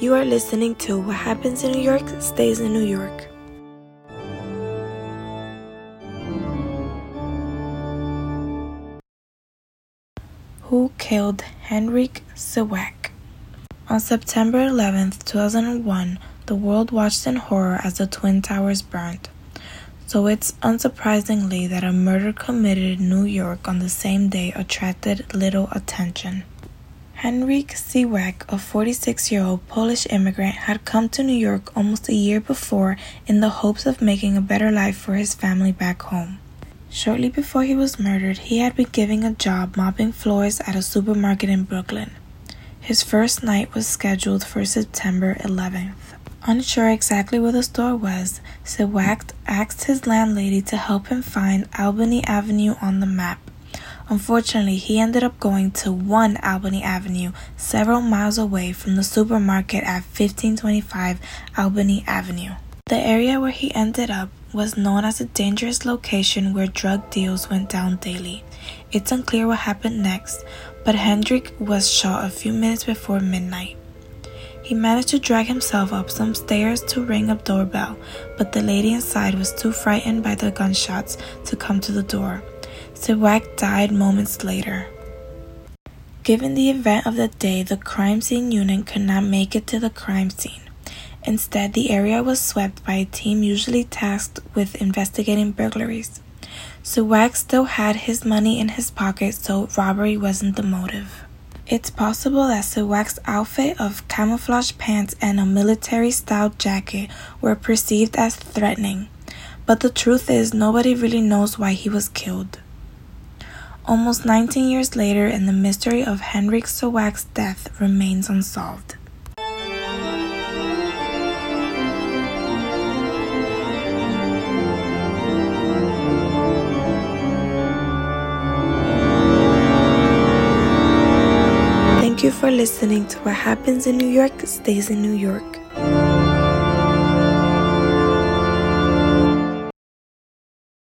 You are listening to What Happens in New York Stays in New York. Who killed Henryk Siwiak? On September 11, 2001, the world watched in horror as the Twin Towers burned. So it's unsurprisingly that a murder committed in New York on the same day attracted little attention. Henryk Siwiak, a 46 year old Polish immigrant, had come to New York almost a year before in the hopes of making a better life for his family back home. Shortly before he was murdered, he had been given a job mopping floors at a supermarket in Brooklyn. His first night was scheduled for September 11th. Unsure exactly where the store was, Siwiak asked his landlady to help him find Albany Avenue on the map. Unfortunately, he ended up going to 1 Albany Avenue, several miles away from the supermarket at 1525 Albany Avenue. The area where he ended up was known as a dangerous location where drug deals went down daily. It's unclear what happened next, but Henryk was shot a few minutes before midnight. He managed to drag himself up some stairs to ring a doorbell, but the lady inside was too frightened by the gunshots to come to the door. Siwiak died moments later. Given the event of the day, the crime scene unit could not make it to the crime scene. Instead, the area was swept by a team usually tasked with investigating burglaries. Siwiak still had his money in his pocket, so robbery wasn't the motive. It's possible that Siwiak's outfit of camouflage pants and a military style jacket were perceived as threatening, but the truth is nobody really knows why he was killed. Almost 19 years later, and the mystery of Henryk Siwiak's death remains unsolved. Thank you for listening to What Happens in New York Stays in New York.